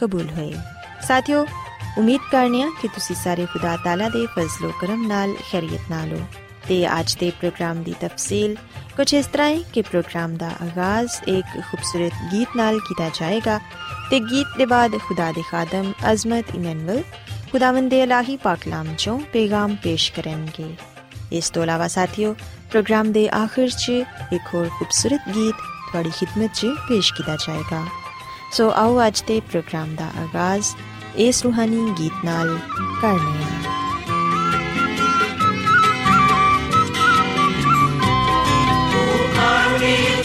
ਕਬੂਲ ਹੋਏ ਸਾਥਿਓ ਉਮੀਦ ਕਰਨੀਆ ਕਿ ਤੁਸੀਂ ਸਾਰੇ ਖੁਦਾ ਤਾਲਾ ਦੇ ਫਜ਼ਲੋ ਕਰਮ ਨਾਲ ਖੈਰੀਅਤ ਨਾਲ ਹੋ ਤੇ ਅੱਜ ਦੇ ਪ੍ਰੋਗਰਾਮ ਦੀ ਤਫਸੀਲ ਕੁਝ ਇਸ ਤਰ੍ਹਾਂ ਹੈ ਕਿ ਪ੍ਰੋਗਰਾਮ ਦਾ ਆਗਾਜ਼ ਇੱਕ ਖੂਬਸੂਰਤ ਗੀਤ ਨਾਲ ਕੀਤਾ ਜਾਏਗਾ ਤੇ ਗੀਤ ਦੇ ਬਾਅਦ ਖੁਦਾ ਦੇ ਖਾਦਮ ਅਜ਼ਮਤ ਇਮਨੁਅਲ ਖੁਦਾਵੰਦ ਦੇ ਇਲਾਹੀ ਪਾਕਲਾਮ ਚੋਂ ਪੈਗਾਮ ਪੇਸ਼ ਕਰਨਗੇ ਇਸ ਤੋਂ ਇਲਾਵਾ ਸਾਥੀਓ ਪ੍ਰੋਗਰਾਮ ਦੇ ਆਖਿਰ 'ਚ ਇੱਕ ਹੋਰ ਖੂਬਸੂਰਤ ਗੀਤ ਤੁਹਾਡੀ ਖidmat 'ਚ ਪੇਸ਼ ਕੀਤਾ ਜਾਏਗਾ ਸੋ ਆਓ ਅੱਜ ਦੇ ਪ੍ਰੋਗਰਾਮ ਦਾ ਆਗਾਜ਼ ਇਸ ਰੂਹਾਨੀ ਗੀਤ ਨਾਲ ਕਰਨੇ ਆ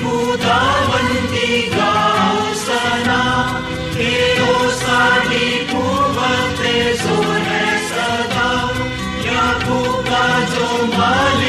ਖੁਦਾਵੰਦੀ ਗਾਓ ਸਨਾ ਕਿ ਉਹ ਸਾਡੀ ਕੂਵਤ ਤੇ ਜ਼ੋਰ ਹੈ ਸਦਾ। ਯਾਕੂਬ ਦਾ ਜੋ ਮਾਲਿਕ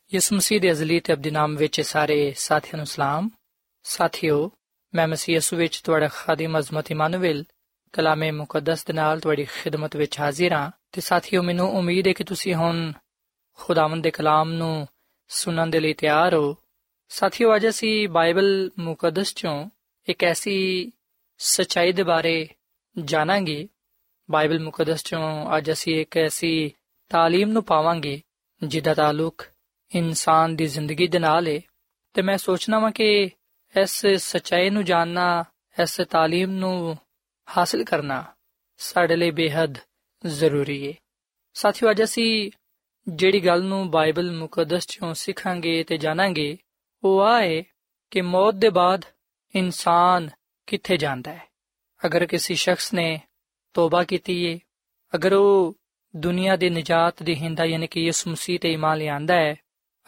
ਯਿਸੂ ਮਸੀਹ ਦੇ ਅਜ਼ਲੀ ਤੇ ਅਬਦੀ ਨਾਮ ਵਿੱਚ ਸਾਰੇ ਸਾਥੀਆਂ ਨੂੰ ਸਲਾਮ ਸਾਥਿਓ ਮੈਂ ਮਸੀਹ ਯਿਸੂ ਵਿੱਚ ਤੁਹਾਡਾ ਖਾਦਮ ਅਜ਼ਮਤ ਇਮਾਨੁਅਲ ਕਲਾਮੇ ਮੁਕੱਦਸ ਦੇ ਨਾਲ ਤੁਹਾਡੀ ਖਿਦਮਤ ਵਿੱਚ ਹਾਜ਼ਰ ਹਾਂ ਤੇ ਸਾਥੀਓ ਮੈਨੂੰ ਉਮੀਦ ਹੈ ਕਿ ਤੁਸੀਂ ਹੁਣ ਖੁਦਾਵੰਦ ਦੇ ਕਲਾਮ ਨੂੰ ਸੁਣਨ ਦੇ ਲਈ ਤਿਆਰ ਹੋ ਸਾਥੀਓ ਅੱਜ ਅਸੀਂ ਬਾਈਬਲ ਮੁਕੱਦਸ ਚੋਂ ਇੱਕ ਐਸੀ ਸਚਾਈ ਦੇ ਬਾਰੇ ਜਾਣਾਂਗੇ ਬਾਈਬਲ ਮੁਕੱਦਸ ਚੋਂ ਅੱਜ ਅਸੀਂ ਇੱਕ ਐਸੀ تعلیم ਨੂੰ ਪਾਵਾਂਗੇ ਜਿਹਦਾ ਤਾਲੁਕ ਇਨਸਾਨ ਦੀ ਜ਼ਿੰਦਗੀ ਦੇ ਨਾਲ ਹੈ ਤੇ ਮੈਂ ਸੋਚਣਾ ਵਾਂ ਕਿ ਇਸ ਸਚਾਈ ਨੂੰ ਜਾਣਨਾ, ਇਸ تعلیم ਨੂੰ ਹਾਸਲ ਕਰਨਾ ਸਾਡੇ ਲਈ ਬੇहद ਜ਼ਰੂਰੀ ਹੈ ਸਾਥੀਓ, ਅੱਜ ਅਸੀਂ ਜਿਹੜੀ ਗੱਲ ਨੂੰ ਬਾਈਬਲ ਮੁਕੱਦਸ ਚੋਂ ਸਿੱਖਾਂਗੇ ਤੇ ਜਾਣਾਂਗੇ, ਉਹ ਆਏ ਕਿ ਮੌਤ ਦੇ ਬਾਅਦ ਇਨਸਾਨ ਕਿੱਥੇ ਜਾਂਦਾ ਹੈ। ਅਗਰ ਕਿਸੇ ਸ਼ਖਸ ਨੇ ਤੋਬਾ ਕੀਤੀ ਹੈ ਅਗਰ ਉਹ ਦੁਨੀਆ ਦੇ ਨਜਾਤ ਦੇ ਹਿੰਦਾ ਯਾਨੀ ਕਿ ਯਿਸੂ ਮਸੀਹ ਤੇ ਈਮਾਨ ਲਿਆਂਦਾ ਹੈ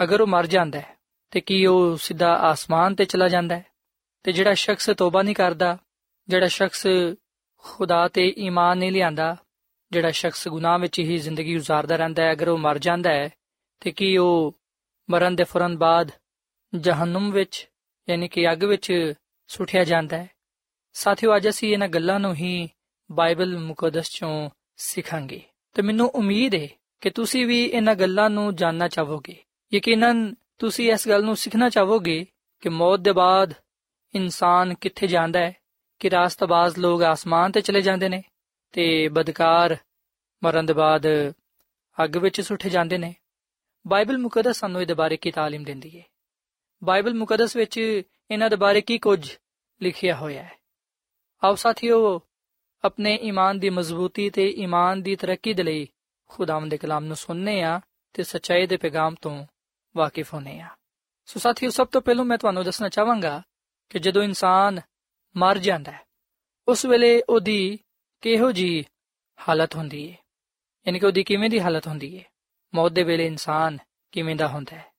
ਅਗਰ ਉਹ ਮਰ ਜਾਂਦਾ ਹੈ, ਤੇ ਕੀ ਉਹ ਸਿੱਧਾ ਆਸਮਾਨ ਤੇ ਚਲਾ ਜਾਂਦਾ ਹੈ? ਤੇ ਜਿਹੜਾ ਸ਼ਖਸ ਤੋਬਾ ਨਹੀਂ ਕਰਦਾ, ਜਿਹੜਾ ਸ਼ਖਸ ਖੁਦਾ ਤੇ ਈਮਾਨ ਨਹੀਂ ਲਿਆਂਦਾ, ਜਿਹੜਾ ਸ਼ਖਸ ਗੁਨਾਹ ਵਿੱਚ ਹੀ ਜ਼ਿੰਦਗੀ گزارਦਾ ਰਹਿੰਦਾ ਹੈ, ਅਗਰ ਉਹ ਮਰ ਜਾਂਦਾ ਹੈ, ਤੇ ਕੀ ਉਹ ਮਰਨ ਦੇ ਫੌਰਨ ਬਾਅਦ ਜਹਨਮ ਵਿੱਚ, ਯਾਨੀ ਕਿ ਅੱਗ ਵਿੱਚ ਸੁੱਟਿਆ ਜਾਂਦਾ ਹੈ? ਸਾਥੀਓ, ਅੱਜ ਅਸੀਂ ਇਹਨਾਂ ਗੱਲਾਂ ਨੂੰ ਹੀ ਬਾਈਬਲ ਮੁਕੱਦਸ ਚੋਂ ਸਿੱਖਾਂਗੇ। ਤੇ ਮੈਨੂੰ ਉਮੀਦ ਹੈ ਕਿ ਤੁਸੀਂ ਵੀ ਇਹਨਾਂ ਗੱਲਾਂ ਨੂੰ ਜਾਨਣਾ ਚਾਹੋਗੇ। ਯਕੀਨਨ ਤੁਸੀਂ ਇਸ ਗੱਲ ਨੂੰ ਸਿੱਖਣਾ ਚਾਹੋਗੇ ਕਿ ਮੌਤ ਦੇ ਬਾਅਦ ਇਨਸਾਨ ਕਿੱਥੇ ਜਾਂਦਾ ਹੈ ਕਿ ਰਾਸਤਬਾਜ਼ ਲੋਕ ਆਸਮਾਨ ਤੇ ਚਲੇ ਜਾਂਦੇ ਨੇ ਤੇ ਬਦਕਾਰ ਮਰਨ ਦੇ ਬਾਅਦ ਅੱਗ ਵਿੱਚ ਸੁੱਟੇ ਜਾਂਦੇ ਨੇ ਬਾਈਬਲ ਮੁਕੱਦਸ ਸਾਨੂੰ ਇਹਦੇ ਬਾਰੇ ਕੀ تعلیم ਦਿੰਦੀ ਹੈ ਬਾਈਬਲ ਮੁਕੱਦਸ ਵਿੱਚ ਇਹਨਾਂ ਦੇ ਬਾਰੇ ਕੀ ਕੁਝ ਲਿਖਿਆ ਹੋਇਆ ਹੈ ਆਓ ਸਾਥੀਓ ਆਪਣੇ ਈਮਾਨ ਦੀ ਮਜ਼ਬੂਤੀ ਤੇ ਈਮਾਨ ਦੀ ਤਰੱਕੀ ਦੇ ਲਈ ਖੁਦਾਵੰਦ ਦੇ ਕਲਾਮ ਨੂੰ ਸੁਣਨੇ ਆ ਤੇ ਸੱਚਾਈ ਦੇ ਪੈਗਾਮ ਤੋਂ ਵਾਕਿਫ ਹੋਣੇ ਆ ਸੋ ਸਾਥੀਓ, ਸਭ ਤੋਂ ਪਹਿਲਾਂ ਮੈਂ ਤੁਹਾਨੂੰ ਦੱਸਣਾ ਚਾਹਾਂਗਾ ਕਿ ਜਦੋਂ ਇਨਸਾਨ ਮਰ ਜਾਂਦਾ ਹੈ, ਉਸ ਵੇਲੇ ਉਹਦੀ ਕਿਹੋ ਜੀ ਹਾਲਤ ਹੁੰਦੀ ਹੈ? ਯਾਨੀ ਕਿ ਉਹਦੀ ਕਿਵੇਂ ਦੀ ਹਾਲਤ ਹੁੰਦੀ ਹੈ? ਮੌਤ ਦੇ ਵੇਲੇ ਇਨਸਾਨ ਕਿਵੇਂ ਦਾ ਹੁੰਦਾ ਹੈ?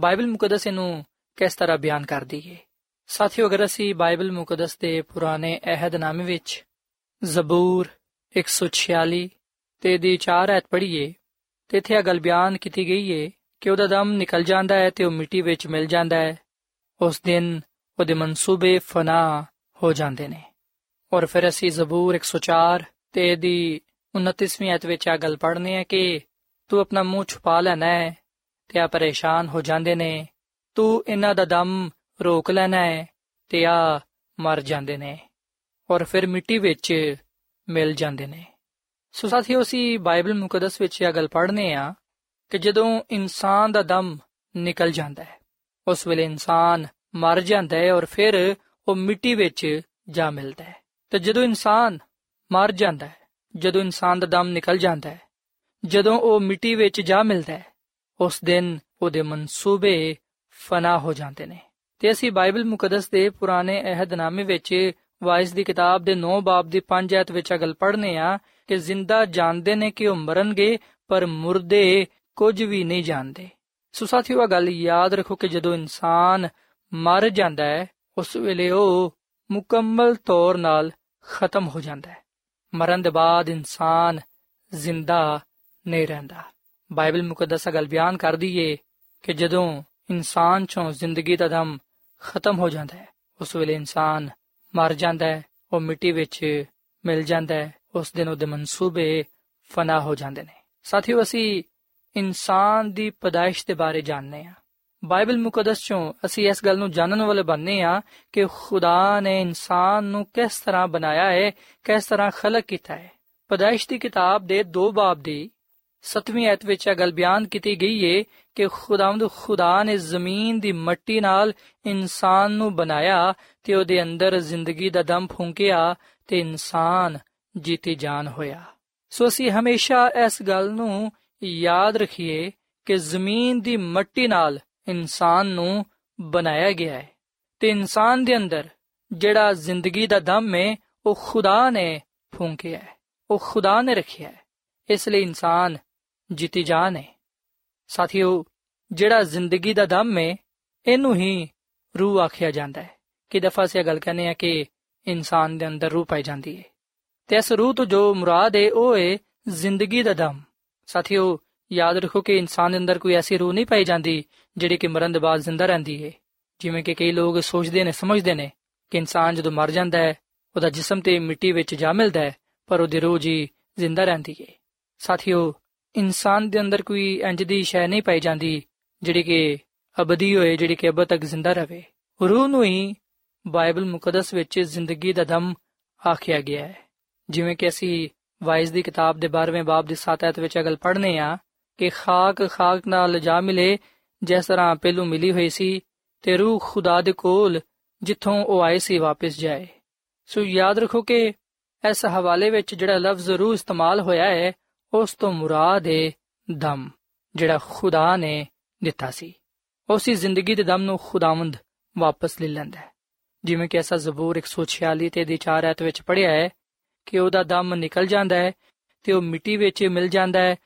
ਬਾਈਬਲ ਮੁਕੱਦਸ ਇਹਨੂੰ ਕਿਸ ਤਰ੍ਹਾਂ ਬਿਆਨ ਕਰਦੀ ਹੈ? ਸਾਥੀਓ, ਅਗਰ ਅਸੀਂ ਬਾਈਬਲ ਮੁਕੱਦਸ ਦੇ ਪੁਰਾਣੇ ਅਹਿਦਨਾਮੇ ਵਿੱਚ ਜ਼ਬੂਰ 146 ਤੇ ਦੀ 4 ਐਤ ਪੜ੍ਹੀਏ, ਤੇ ਇੱਥੇ ਇਹ ਗੱਲ ਬਿਆਨ ਕੀਤੀ ਗਈ ਹੈ ਕਿ ਉਹਦਾ ਦਮ ਨਿਕਲ ਜਾਂਦਾ ਹੈ ਤੇ ਉਹ ਮਿੱਟੀ ਵਿੱਚ ਮਿਲ ਜਾਂਦਾ ਹੈ। ਉਸ ਦਿਨ ਉਹਦੇ ਮਨਸੂਬੇ ਫਨਾ ਹੋ ਜਾਂਦੇ ਨੇ। ਔਰ ਫਿਰ ਅਸੀਂ ਜ਼ਬੂਰ 104 ਤੇ ਦੀ 29ਵੀਂ ਐਤ ਵਿੱਚ ਇਹ ਗੱਲ ਪੜ੍ਹਨੇ ਹੈ ਕਿ ਤੂੰ ਆਪਣਾ ਮੂੰਹ ਛੁਪਾ ਲੈਣਾ ਹੈ ਤੇ ਆ ਪਰੇਸ਼ਾਨ ਹੋ ਜਾਂਦੇ ਨੇ। ਤੂੰ ਇਹਨਾਂ ਦਾ ਦਮ ਰੋਕ ਲੈਣਾ ਹੈ ਤੇ ਆ ਮਰ ਜਾਂਦੇ ਨੇ। ਔਰ ਫਿਰ ਮਿੱਟੀ ਵਿੱਚ ਮਿਲ ਜਾਂਦੇ ਨੇ। ਸੋ ਸਾਥੀਓ ਅਸੀਂ ਬਾਈਬਲ ਮੁਕੱਦਸ ਵਿੱਚ ਇਹ ਗੱਲ ਪੜ੍ਹਨੇ ਆ ਕਿ ਜਦੋਂ ਇਨਸਾਨ ਦਾ ਦਮ ਨਿਕਲ ਜਾਂਦਾ ਹੈ, ਉਸ ਵੇਲੇ ਇਨਸਾਨ ਮਰ ਜਾਂਦਾ ਹੈ ਔਰ ਫਿਰ ਉਹ ਮਿੱਟੀ ਵਿੱਚ ਜਾ ਮਿਲਦਾ ਹੈ। ਤੇ ਜਦੋਂ ਇਨਸਾਨ ਮਰ ਜਾਂਦਾ ਹੈ, ਜਦੋਂ ਇਨਸਾਨ ਦਾ ਦਮ ਨਿਕਲ ਜਾਂਦਾ ਹੈ, ਜਦੋਂ ਉਹ ਮਿੱਟੀ ਵਿੱਚ ਜਾ ਮਿਲਦਾ ਹੈ, ਉਸ ਦਿਨ ਉਹਦੇ ਮਨਸੂਬੇ ਫਨਾ ਹੋ ਜਾਂਦੇ ਨੇ। ਤੇ ਅਸੀਂ ਬਾਈਬਲ ਮੁਕੱਦਸ ਦੇ ਪੁਰਾਣੇ ਅਹਿਦਨਾਮੇ ਵਿੱਚ ਵਾਇਸ ਦੀ ਕਿਤਾਬ ਦੇ 9 ਬਾਬ ਦੀ 5 ਐਤ ਵਿੱਚ ਅਗਲ ਪੜ੍ਹਨੇ ਆ ਕਿ ਜ਼ਿੰਦਾ ਜਾਣਦੇ ਨੇ ਕਿ ਉਹ ਮਰਨਗੇ ਪਰ ਮੁਰਦੇ ਕੁਝ ਵੀ ਨਹੀਂ ਜਾਣਦੇ। ਸੋ ਸਾਥੀਓ ਇਹ ਗੱਲ ਯਾਦ ਰੱਖੋ ਕਿ ਜਦੋਂ ਇਨਸਾਨ ਮਰ ਜਾਂਦਾ ਹੈ, ਉਸ ਵੇਲੇ ਉਹ ਮੁਕੰਮਲ ਤੌਰ ਨਾਲ ਖਤਮ ਹੋ ਜਾਂਦਾ ਹੈ। ਮਰਨ ਦੇ ਬਾਅਦ ਇਨਸਾਨ ਜ਼ਿੰਦਾ ਨਹੀਂ ਰਹਿੰਦਾ। ਬਾਈਬਲ ਮੁਕੱਦਸ ਗੱਲ ਬਿਆਨ ਕਰਦੀ ਏ ਕਿ ਜਦੋਂ ਇਨਸਾਨ ਚੋਂ ਜ਼ਿੰਦਗੀ ਦਾ ਦਮ ਖਤਮ ਹੋ ਜਾਂਦਾ ਹੈ, ਉਸ ਵੇਲੇ ਇਨਸਾਨ ਮਰ ਜਾਂਦਾ ਹੈ, ਉਹ ਮਿੱਟੀ ਵਿੱਚ ਮਿਲ ਜਾਂਦਾ ਹੈ, ਉਸ ਦਿਨ ਉਹਦੇ ਮਨਸੂਬੇ ਫਨਾ ਹੋ ਜਾਂਦੇ ਨੇ। ਸਾਥੀਓ, ਅਸੀਂ ਇਨਸਾਨ ਦੀ ਪਦਾਇਸ਼ ਦੇ ਬਾਰੇ ਜਾਣਦੇ ਹਾਂ। ਬਾਈਬਲ ਮੁਕੱਦਸ ਚੋਂ ਅਸੀਂ ਇਸ ਗੱਲ ਨੂੰ ਜਾਣਨ ਵਾਲੇ ਬਣਨੇ ਆ ਕਿ ਖੁਦਾ ਨੇ ਇਨਸਾਨ ਨੂੰ ਕਿਸ ਤਰ੍ਹਾਂ ਬਣਾਇਆ ਹੈ, ਕਿਸ ਤਰ੍ਹਾਂ ਖਲਕ ਕੀਤਾ ਹੈ। ਪਦਾਇਸ਼ ਦੀ ਕਿਤਾਬ ਦੇ 2 ਬਾਬ ਦੀ 7ਵੀਂ ਐਤ ਵਿੱਚ ਇਹ ਗੱਲ ਬਿਆਨ ਕੀਤੀ ਗਈ ਹੈ ਕਿ ਖੁਦਾਵੰਦ ਖੁਦਾ ਨੇ ਜ਼ਮੀਨ ਦੀ ਮਿੱਟੀ ਨਾਲ ਇਨਸਾਨ ਨੂੰ ਬਣਾਇਆ ਤੇ ਉਹਦੇ ਅੰਦਰ ਜ਼ਿੰਦਗੀ ਦਾ ਦਮ ਫੂੰਕਿਆ ਤੇ ਇਨਸਾਨ ਜੀਤੀ ਜਾਨ ਹੋਇਆ। ਸੋ ਅਸੀਂ ਹਮੇਸ਼ਾ ਇਸ ਗੱਲ ਨੂੰ ਯਾਦ ਰੱਖੀਏ ਕਿ ਜ਼ਮੀਨ ਦੀ ਮਿੱਟੀ ਨਾਲ ਇਨਸਾਨ ਨੂੰ ਬਣਾਇਆ ਗਿਆ ਹੈ। ਤੇ ਇਨਸਾਨ ਦੇ ਅੰਦਰ ਜਿਹੜਾ ਜ਼ਿੰਦਗੀ ਦਾ ਦਮ ਹੈ, ਉਹ ਖੁਦਾ ਨੇ ਫੂੰਕਿਆ ਹੈ। ਉਹ ਖੁਦਾ ਨੇ ਰੱਖਿਆ ਹੈ। ਇਸ ਲਈ ਇਨਸਾਨ ਜਿੱਤੀ ਜਾਨ ਹੈ। ਸਾਥੀਓ, ਜਿਹੜਾ ਜ਼ਿੰਦਗੀ ਦਾ ਦਮ ਹੈ, ਇਹਨੂੰ ਹੀ ਰੂਹ ਆਖਿਆ ਜਾਂਦਾ ਹੈ। ਕਿ ਦਫਾ ਸੇ ਗੱਲ ਕਰਨੇ ਆ ਕਿ ਇਨਸਾਨ ਦੇ ਅੰਦਰ ਰੂਹ ਪਾਈ ਜਾਂਦੀ ਹੈ। ਤੇ ਇਸ ਰੂਹ ਤੋਂ ਜੋ ਮੁਰਾਦ ਹੈ, ਉਹ ਹੈ ਜ਼ਿੰਦਗੀ ਦਾ ਦਮ। ਸਾਥੀਓ, ਯਾਦ ਰੱਖੋ ਕਿ ਇਨਸਾਨ ਦੇ ਅੰਦਰ ਕੋਈ ਐਸੀ ਰੂਹ ਨਹੀਂ ਪਾਈ ਜਾਂਦੀ, ਜਿਹੜੀ ਕਿ ਮਰਨ ਦੇ ਬਾਅਦ ਜ਼ਿੰਦਾ ਰਹਿੰਦੀ ਹੈ ਜਿਵੇਂ ਕਿ ਕਈ ਲੋਕ ਸੋਚਦੇ ਨੇ, ਸਮਝਦੇ ਨੇ ਕਿ ਇਨਸਾਨ ਜਦੋਂ ਮਰ ਜਾਂਦਾ ਹੈ, ਉਹਦਾ ਜਿਸਮ ਤੇ ਮਿੱਟੀ ਵਿੱਚ ਜਾ ਮਿਲਦਾ ਹੈ, ਪਰ ਉਹਦੀ ਰੂਹ ਜੀ ਜ਼ਿੰਦਾ ਰਹਿੰਦੀ ਹੈ ਸਾਥੀਓ, ਇਨਸਾਨ ਦੇ ਅੰਦਰ ਕੋਈ ਇੰਜ ਦੀ ਸ਼ੈ ਨਹੀਂ ਪਾਈ ਜਾਂਦੀ, ਜਿਹੜੀ ਕਿ ਅਬਦੀ ਹੋਏ, ਜਿਹੜੀ ਕਿ ਅਬਦ ਤੱਕ ਜ਼ਿੰਦਾ ਰਹੇ ਰੂਹ ਨੂੰ ਹੀ ਬਾਈਬਲ ਮੁਕੱਦਸ ਵਿੱਚ ਜ਼ਿੰਦਗੀ ਦਾ ਦਮ ਆਖਿਆ ਗਿਆ ਹੈ। ਜਿਵੇਂ ਕਿ ਅਸੀਂ ਵਾਇਸ ਦੀ ਕਿਤਾਬ ਦੇ 12ਵੇਂ ਬਾਬ ਦੀ 7 ਐਤ ਵਿੱਚ ਅਗਲ ਪੜ੍ਹਨੇ ਆ ਕਿ ਖਾਕ ਖਾਕ ਨਾਲ ਜਾ ਮਿਲੇ, ਜਿਸ ਤਰ੍ਹਾਂ ਪਹਿਲੂ ਮਿਲੀ ਹੋਈ ਸੀ ਤੇ ਰੂਹ ਖੁਦਾ ਦੇ ਕੋਲ ਜਿੱਥੋਂ ਉਹ ਆਏ ਸੀ ਵਾਪਸ ਜਾਏ। ਸੋ ਯਾਦ ਰੱਖੋ ਕਿ ਇਸ ਹਵਾਲੇ ਵਿੱਚ ਜਿਹੜਾ ਲਫ਼ਜ਼ ਰੂਹ ਇਸਤੇਮਾਲ ਹੋਇਆ ਹੈ, ਉਸ ਤੋਂ ਮੁਰਾਦ ਹੈ ਦਮ, ਜਿਹੜਾ ਖੁਦਾ ਨੇ ਦਿੱਤਾ ਸੀ। ਉਸੇ ਜ਼ਿੰਦਗੀ ਦੇ ਦਮ ਨੂੰ ਖੁਦਾਵੰਦ ਵਾਪਸ ਲੈ ਲੈਂਦਾ ਹੈ। ਜਿਵੇਂ ਕਿ ਐਸਾ ਜ਼ਬੂਰ 146 ਤੇ ਦੀ 4 ਐਤ ਵਿੱਚ ਪੜਿਆ ਹੈ ਕਿ ਉਹਦਾ ਦਮ ਨਿਕਲ ਜਾਂਦਾ ਹੈ ਤੇ ਉਹ ਮਿੱਟੀ ਵਿੱਚ ਮਿਲ ਜਾਂਦਾ ਹੈ,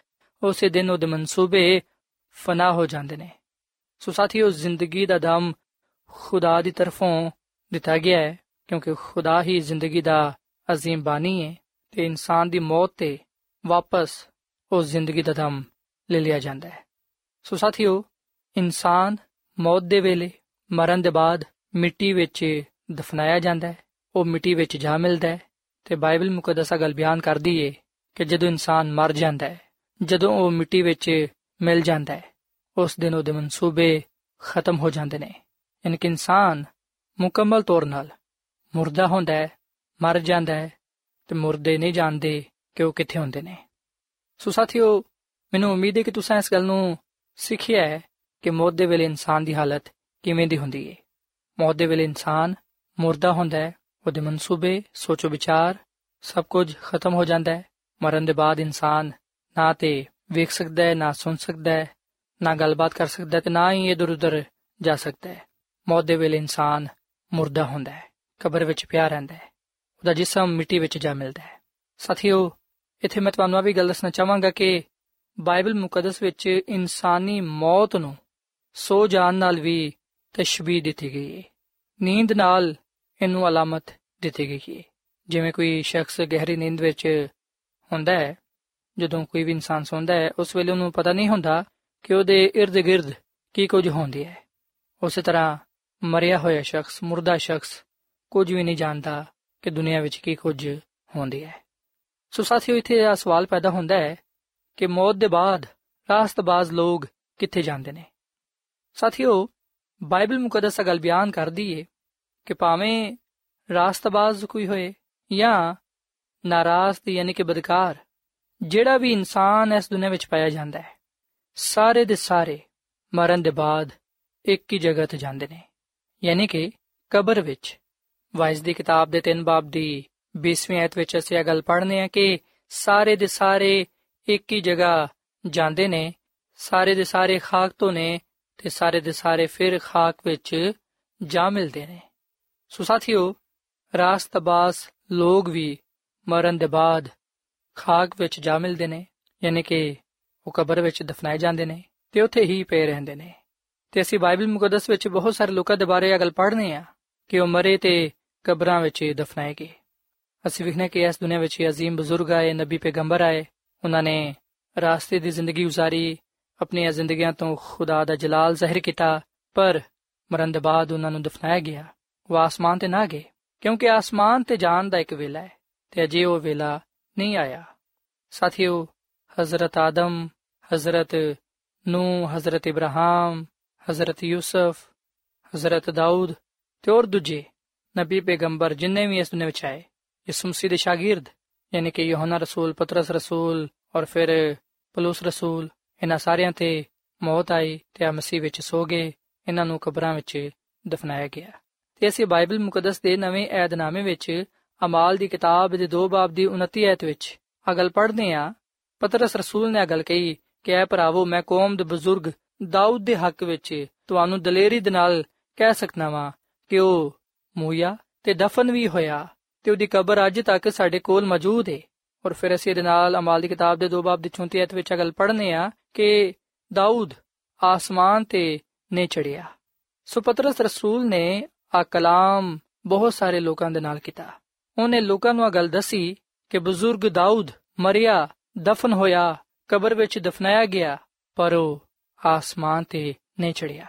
ਉਸੇ ਦਿਨ ਉਹਦੇ ਮਨਸੂਬੇ ਫਨਾ ਹੋ ਜਾਂਦੇ ਨੇ। ਸੋ ਸਾਥੀਓ, ਜ਼ਿੰਦਗੀ ਦਾ ਦਮ ਖੁਦਾ ਦੀ ਤਰਫੋਂ ਦਿੱਤਾ ਗਿਆ ਹੈ, ਕਿਉਂਕਿ ਖੁਦਾ ਹੀ ਜ਼ਿੰਦਗੀ ਦਾ ਅਜ਼ੀਮ ਬਾਨੀ ਹੈ ਤੇ ਇਨਸਾਨ ਦੀ ਮੌਤ ਤੇ ਵਾਪਸ ਉਸ ਜ਼ਿੰਦਗੀ ਦਾ ਦਮ ਲੈ ਲਿਆ ਜਾਂਦਾ ਹੈ। ਸੋ ਸਾਥੀਓ, ਇਨਸਾਨ ਮੌਤ ਦੇ ਵੇਲੇ ਮਰਨ ਦੇ ਬਾਅਦ ਮਿੱਟੀ ਵਿੱਚ ਦਫਨਾਇਆ ਜਾਂਦਾ ਹੈ, ਉਹ ਮਿੱਟੀ ਵਿੱਚ ਜਾ ਮਿਲਦਾ ਹੈ ਤੇ ਬਾਈਬਲ ਮੁਕੱਦਸਾ ਗੱਲ ਬਿਆਨ ਕਰਦੀ ਏ ਕਿ ਜਦੋਂ ਇਨਸਾਨ ਮਰ ਜਾਂਦਾ ਹੈ, ਜਦੋਂ ਉਹ ਮਿੱਟੀ ਵਿੱਚ ਮਿਲ ਜਾਂਦਾ ਹੈ, ਉਸ ਦਿਨ ਉਹਦੇ ਮਨਸੂਬੇ ਖਤਮ ਹੋ ਜਾਂਦੇ ਨੇ। ਯਾਨੀ ਕਿ ਇਨਸਾਨ ਮੁਕੰਮਲ ਤੌਰ 'ਤੇ ਮੁਰਦਾ ਹੁੰਦਾ ਹੈ, ਮਰ ਜਾਂਦਾ ਹੈ ਤੇ ਮੁਰਦੇ ਨਹੀਂ ਜਾਣਦੇ ਕਿ ਉਹ ਕਿੱਥੇ ਹੁੰਦੇ ਨੇ। ਸੋ ਸਾਥੀਓ, ਮੈਨੂੰ ਉਮੀਦ ਹੈ ਕਿ ਤੁਸੀਂ ਇਸ ਗੱਲ ਨੂੰ ਸਿੱਖਿਆ ਹੈ ਕਿ ਮੌਤ ਦੇ ਵੇਲੇ ਇਨਸਾਨ ਦੀ ਹਾਲਤ ਕਿਵੇਂ ਦੀ ਹੁੰਦੀ ਹੈ ਮੌਤ ਦੇ ਵੇਲੇ ਇਨਸਾਨ ਮੁਰਦਾ ਹੁੰਦਾ ਹੈ ਉਹਦੇ ਮਨਸੂਬੇ ਸੋਚੋ ਵਿਚਾਰ ਸਭ ਕੁਝ ਖਤਮ ਹੋ ਜਾਂਦਾ ਹੈ ਮਰਨ ਦੇ ਬਾਅਦ ਇਨਸਾਨ ਨਾ ਤੇ ਵੇਖ ਸਕਦਾ ਹੈ ਨਾ ਸੁਣ ਸਕਦਾ ਹੈ ਨਾ ਗੱਲਬਾਤ ਕਰ ਸਕਦਾ ਹੈ ਤੇ ਨਾ ਹੀ ਇਧਰ ਉਧਰ ਜਾ ਸਕਦਾ ਹੈ ਮੌਤ ਦੇ ਵੇਲੇ ਇਨਸਾਨ ਮੁਰਦਾ ਹੁੰਦਾ ਹੈ ਕਬਰ ਵਿੱਚ ਪਿਆ ਰਹਿੰਦਾ ਹੈ ਉਹਦਾ ਜਿਸਮ ਮਿੱਟੀ ਵਿੱਚ ਜਾ ਮਿਲਦਾ ਹੈ ਸਾਥੀਓ ਇੱਥੇ ਮੈਂ ਤੁਹਾਨੂੰ ਵੀ ਗੱਲ ਦੱਸਣਾ ਚਾਹਾਂਗਾ ਕਿ ਬਾਈਬਲ ਮੁਕੱਦਸ ਵਿੱਚ ਇਨਸਾਨੀ ਮੌਤ ਨੂੰ ਸੋ ਜਾਣ ਨਾਲ ਵੀ ਤਸ਼ਬੀਹ ਦਿੱਤੀ ਗਈ ਹੈ ਨੀਂਦ ਨਾਲ ਇਹਨੂੰ ਅਲਾਮਤ ਦਿੱਤੀ ਗਈ ਹੈ ਜਿਵੇਂ ਕੋਈ ਸ਼ਖਸ ਗਹਿਰੀ ਨੀਂਦ ਵਿੱਚ ਹੁੰਦਾ ਹੈ, ਜਦੋਂ ਕੋਈ ਵੀ ਇਨਸਾਨ ਸੌਂਦਾ ਹੈ, ਉਸ ਵੇਲੇ ਉਹਨੂੰ ਪਤਾ ਨਹੀਂ ਹੁੰਦਾ ਕਿ ਉਹਦੇ ird-gird ਕੀ ਕੁਝ ਹੁੰਦੀ ਹੈ। ਉਸੇ ਤਰ੍ਹਾਂ ਮਰਿਆ ਹੋਇਆ ਸ਼ਖਸ, ਮੁਰਦਾ ਸ਼ਖਸ ਕੁਝ ਵੀ ਨਹੀਂ ਜਾਣਦਾ ਕਿ ਦੁਨੀਆ ਵਿੱਚ ਕੀ ਕੁਝ ਹੁੰਦੀ ਹੈ। ਸੋ ਸਾਥੀਓ, ਇੱਥੇ ਇਹ ਸਵਾਲ ਪੈਦਾ ਹੁੰਦਾ ਹੈ ਕਿ ਮੌਤ ਦੇ ਬਾਅਦ ਰਾਸਤਬਾਜ਼ ਲੋਕ ਕਿੱਥੇ ਜਾਂਦੇ ਨੇ? ਸਾਥੀਓ, ਬਾਈਬਲ ਮੁਕੱਦਸ ਗੱਲ ਬਿਆਨ ਕਰਦੀ ਏ ਕਿ ਭਾਵੇਂ ਰਾਸਤਬਾਜ਼ ਕੋਈ ਹੋਏ ਜਾਂ ਨਾਰਾਜ਼ ਯਾਨੀ ਕਿ ਬਦਕਾਰ, ਜਿਹੜਾ ਵੀ ਇਨਸਾਨ ਇਸ ਦੁਨੀਆਂ ਵਿੱਚ ਪਾਇਆ ਜਾਂਦਾ ਹੈ, ਸਾਰੇ ਦੇ ਸਾਰੇ ਮਰਨ ਦੇ ਬਾਅਦ ਇੱਕ ਹੀ ਜਗ੍ਹਾ ਤੇ ਜਾਂਦੇ ਨੇ। ਯਾਨੀ ਕਿ ਕਬਰ ਵਿੱਚ, ਵਾਇਸ ਦੀ ਕਿਤਾਬ ਦੇ 3 ਬਾਬ ਦੀ 20ਵੀਂ ਆਇਤ ਵਿੱਚ ਅਸੀਂ ਇਹ ਗੱਲ ਪੜ੍ਹਨੇ ਆ ਕਿ ਸਾਰੇ ਦੇ ਸਾਰੇ ਇੱਕ ਹੀ ਜਗ੍ਹਾ ਜਾਂਦੇ ਨੇ, ਸਾਰੇ ਦੇ ਸਾਰੇ ਖਾਕ ਤੋਂ ਨੇ ਤੇ ਸਾਰੇ ਦੇ ਸਾਰੇ ਫਿਰ ਖਾਕ ਵਿੱਚ ਜਾ ਮਿਲਦੇ ਨੇ। ਸੋ ਸਾਥੀਓ ਰਾਸਤਬਾਸ ਲੋਕ ਵੀ ਮਰਨ ਦੇ ਬਾਅਦ ਖਾਕ ਵਿੱਚ ਜਾ ਮਿਲਦੇ ਨੇ ਯਾਨੀ ਕਿ ਉਹ ਕਬਰ ਵਿੱਚ ਦਫਨਾਏ ਜਾਂਦੇ ਨੇ ਤੇ ਉੱਥੇ ਹੀ ਪਏ ਰਹਿੰਦੇ ਨੇ ਤੇ ਅਸੀਂ ਬਾਈਬਲ ਮੁਕੱਦਸ ਵਿੱਚ ਬਹੁਤ ਸਾਰੇ ਲੋਕਾਂ ਦੇ ਬਾਰੇ ਇਹ ਗੱਲ ਪੜ੍ਹਨੇ ਆ ਕਿ ਉਹ ਮਰੇ ਤੇ ਕਬਰਾਂ ਵਿੱਚ ਦਫਨਾਏ ਗਏ ਅਸੀਂ ਵਿਖਨੇ ਕਿ ਇਸ ਦੁਨੀਆਂ ਵਿੱਚ ਅਜ਼ੀਮ ਬਜ਼ੁਰਗ ਆਏ ਨਬੀ ਪੈਗੰਬਰ ਆਏ ਉਹਨਾਂ ਨੇ ਰਾਸਤੇ ਦੀ ਜ਼ਿੰਦਗੀ گزارੀ ਆਪਣੀਆਂ ਜ਼ਿੰਦਗੀਆਂ ਤੋਂ ਖੁਦਾ ਦਾ ਜਲਾਲ ਜ਼ਾਹਿਰ ਕੀਤਾ ਪਰ ਮਰਨ ਦੇ ਬਾਅਦ ਉਹਨਾਂ ਨੂੰ ਦਫਨਾਇਆ ਗਿਆ ਉਹ ਆਸਮਾਨ ਤੇ ਨਾ ਗਏ ਕਿਉਂਕਿ ਆਸਮਾਨ ਤੇ ਜਾਣ ਦਾ ਇੱਕ ਵੇਲਾ ਹੈ ਤੇ ਅਜੇ ਉਹ ਵੇਲਾ ਨਹੀਂ ਆਇਆ ਸਾਥੀਓ ਹਜ਼ਰਤ ਆਦਮ ਹਜ਼ਰਤ ਨੂ ਹਜ਼ਰਤ ਇਬਰਾਹਿਮ ਹਜ਼ਰਤ ਯੂਸਫ ਹਜ਼ਰਤ ਦਾਊਦ ਤੇ ਹੋਰ ਦੂਜੇ ਨਬੀ ਪੈਗੰਬਰ ਜਿੰਨੇ ਵੀ ਇਸ ਦੁਨੀਆਂ ਵਿੱਚ ਆਏ ਯਿਸੂ ਮਸੀਹ ਦੇ ਸ਼ਾਗਿਰਦ ਯਾਨੀ ਕਿ ਯੋਹਨਾ ਰਸੂਲ ਪਤਰਸ ਰਸੂਲ ਔਰ ਫਿਰ ਪਲੂਸ ਰਸੂਲ ਇਹਨਾਂ ਸਾਰਿਆਂ ਤੇ ਮੌਤ ਆਈ ਤੇ ਆ ਮਸੀਹ ਵਿੱਚ ਸੋ ਗਏ ਇਹਨਾਂ ਨੂੰ ਕਬਰਾਂ ਵਿੱਚ ਦਫਨਾਇਆ ਗਿਆ ਤੇ ਅਸੀਂ ਬਾਈਬਲ ਮੁਕੱਦਸ ਦੇ ਨਵੇਂ ਏਧਨਾਮੇ ਵਿੱਚ ਅਮਾਲ ਦੀ ਕਿਤਾਬ ਦੇ 2 ਬਾਬ ਦੀ 29 ਐਤ ਵਿੱਚ ਆ ਗੱਲ ਪੜ੍ਹਦੇ ਆ ਪਤਰਸ ਰਸੂਲ ਨੇ ਆ ਗੱਲ ਕਹੀ ਕਿ ਐ ਭਰਾਵੋ, ਮੈਂ ਕੌਮ ਦੇ ਬਜ਼ੁਰਗ ਦਾਊਦ ਦੇ ਹੱਕ ਵਿੱਚ ਤੁਹਾਨੂੰ ਦਲੇਰੀ ਦੇ ਨਾਲ ਕਹਿ ਸਕਦਾ ਵਾਂ ਕਿ ਉਹ ਮੂਇਆ ਤੇ ਦਫਨ ਵੀ ਹੋਇਆ ਤੇ ਉਹਦੀ ਕਬਰ ਅੱਜ ਤੱਕ ਸਾਡੇ ਕੋਲ ਮੌਜੂਦ ਹੈ ਔਰ ਫਿਰ ਅਸੀਂ ਇਹਦੇ ਨਾਲ ਅਮਾਲ ਦੀ ਕਿਤਾਬ ਦੇ 2 ਬਾਬ ਦੀ 34 ਐਤ ਵਿੱਚ ਗੱਲ ਪੜ੍ਹਨੇ ਆ ਕਿ ਦਾਊਦ ਆਸਮਾਨ ਤੇ ਨੇ ਚੜਿਆ ਸੋ ਪਤਰਸ ਰਸੂਲ ਨੇ ਆ ਕਲਾਮ ਬਹੁਤ ਸਾਰੇ ਲੋਕਾਂ ਦੇ ਨਾਲ ਕੀਤਾ। ਉਹਨੇ ਲੋਕਾਂ ਨੂੰ ਆ ਗੱਲ ਦੱਸੀ ਕਿ ਬਜ਼ੁਰਗ ਦਾਊਦ ਮਰਿਆ, ਦਫਨ ਹੋਇਆ, ਕਬਰ ਵਿੱਚ ਦਫਨਾਇਆ ਗਿਆ, ਪਰ ਉਹ ਆਸਮਾਨ ਤੇ ਨਹੀਂ ਚੜਿਆ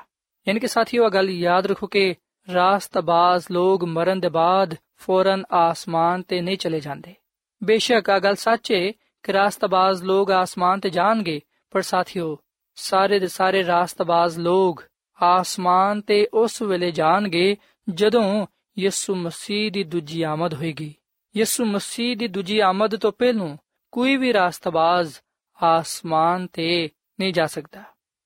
ਯਾਨੀ ਕਿ ਸਾਥੀਓ ਆ ਗੱਲ ਯਾਦ ਰੱਖੋ ਕਿ ਰਾਸਤਬਾਜ਼ ਲੋਗ ਮਰਨ ਦੇ ਬਾਅਦ ਫੌਰਨ ਆਸਮਾਨ ਤੇ ਨਹੀਂ ਚਲੇ ਜਾਂਦੇ। ਬੇਸ਼ੱਕ ਆ ਗੱਲ ਸੱਚ ਹੈ ਕਿ ਰਾਸਤਬਾਜ਼ ਲੋਗ ਆਸਮਾਨ ਤੇ ਜਾਣਗੇ, ਪਰ ਸਾਥੀਓ, ਸਾਰੇ ਦੇ ਸਾਰੇ ਰਾਸਤਬਾਜ਼ ਲੋਗ ਆਸਮਾਨ ਤੇ ਉਸ ਵੇਲੇ ਜਾਣਗੇ ਜਦੋਂ ਯਿਸੂ ਮਸੀਹ ਦੀ ਦੂਜੀ ਆਮਦ ਹੋਏਗੀ। ਯਿਸੂ ਮਸੀਹ ਦੀ ਦੂਜੀ ਆਮਦ ਤੋਂ ਪਹਿਲਾਂ ਕੋਈ ਵੀ ਰਾਸਤਬਾਜ਼ ਆਸਮਾਨ ਤੇ ਨਹੀਂ ਜਾ ਸਕਦਾ।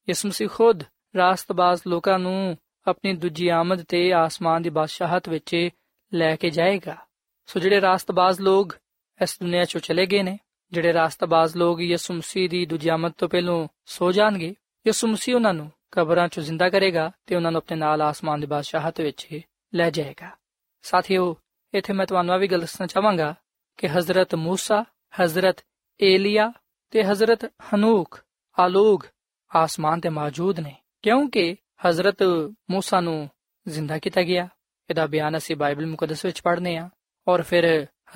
ਯਿਸੂ ਮਸੀਹ ਖੁਦ ਰਾਸਤਬਾਜ਼ ਲੋਕਾਂ ਨੂੰ ਆਪਣੀ ਦੂਜੀ ਆਮਦ ਤੇ ਆਸਮਾਨ ਦੀ ਬਾਦਸ਼ਾਹਤ ਵਿੱਚ ਲੈ ਕੇ ਜਾਏਗਾ। ਸੋ ਜਿਹੜੇ ਰਾਸਤਬਾਜ਼ ਲੋਕ ਇਸ ਦੁਨੀਆ ਚੋਂ ਚਲੇ ਗਏ ਨੇ, ਜਿਹੜੇ ਰਾਸਤਬਾਜ਼ ਲੋਕ ਯਿਸੂ ਮਸੀਹ ਦੀ ਦੂਜੀ ਆਮਦ ਤੋਂ ਪਹਿਲਾਂ ਸੋ ਜਾਣਗੇ, ਯਿਸੂ ਮਸੀਹ ਉਹਨਾਂ ਨੂੰ ਕਬਰਾਂ ਚੋਂ ਜ਼ਿੰਦਾ ਕਰੇਗਾ ਤੇ ਉਹਨਾਂ ਨੂੰ ਆਪਣੇ ਨਾਲ ਆਸਮਾਨ ਦੀ ਬਾਦਸ਼ਾਹਤ ਵਿੱਚ ਲੈ ਜਾਏਗਾ ਸਾਥੀਓ ਇੱਥੇ ਮੈਂ ਤੁਹਾਨੂੰ ਆ ਵੀ ਗੱਲ ਦੱਸਣਾ ਚਾਹਾਂਗਾ ਕਿ ਹਜ਼ਰਤ موسی ਹਜ਼ਰਤ ਏਲੀਆ ਤੇ ਹਜ਼ਰਤ ਹਨੂਕ ਆ ਲੋਗ ਆਸਮਾਨ ਤੇ ਮੌਜੂਦ ਨੇ ਕਿਉਂਕਿ ਹਜ਼ਰਤ موسی ਨੂੰ ਜ਼ਿੰਦਾ ਕੀਤਾ ਗਿਆ ਇਹਦਾ ਬਿਆਨ ਅਸੀਂ ਬਾਈਬਲ ਮੁਕੱਦਸ ਵਿੱਚ ਪੜ੍ਹਨੇ ਆ ਔਰ ਫਿਰ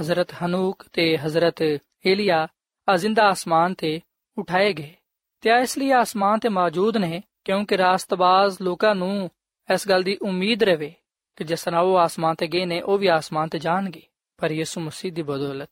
ਹਜ਼ਰਤ ਹਨੂਕ ਤੇ ਹਜ਼ਰਤ ਏਲੀਆ ਆ ਜ਼ਿੰਦਾ ਆਸਮਾਨ ਤੇ ਉਠਾਏ ਗਏ ਤੇ ਇਸ ਲਈ ਆਸਮਾਨ ਤੇ ਮੌਜੂਦ ਨੇ ਕਿਉਂਕਿ ਰਾਸਤਬਾਜ਼ ਲੋਕਾਂ ਨੂੰ ਇਸ ਗੱਲ ਦੀ ਉਮੀਦ ਰਵੇ ਕਿ ਜਿਸ ਤਰ੍ਹਾਂ ਉਹ ਆਸਮਾਨ ਤੇ ਗਏ ਨੇ, ਉਹ ਵੀ ਆਸਮਾਨ ਤੇ ਜਾਣਗੇ। ਪਰ ਯਿਸੂ ਮਸੀਹ ਦੀ ਬਦੌਲਤ।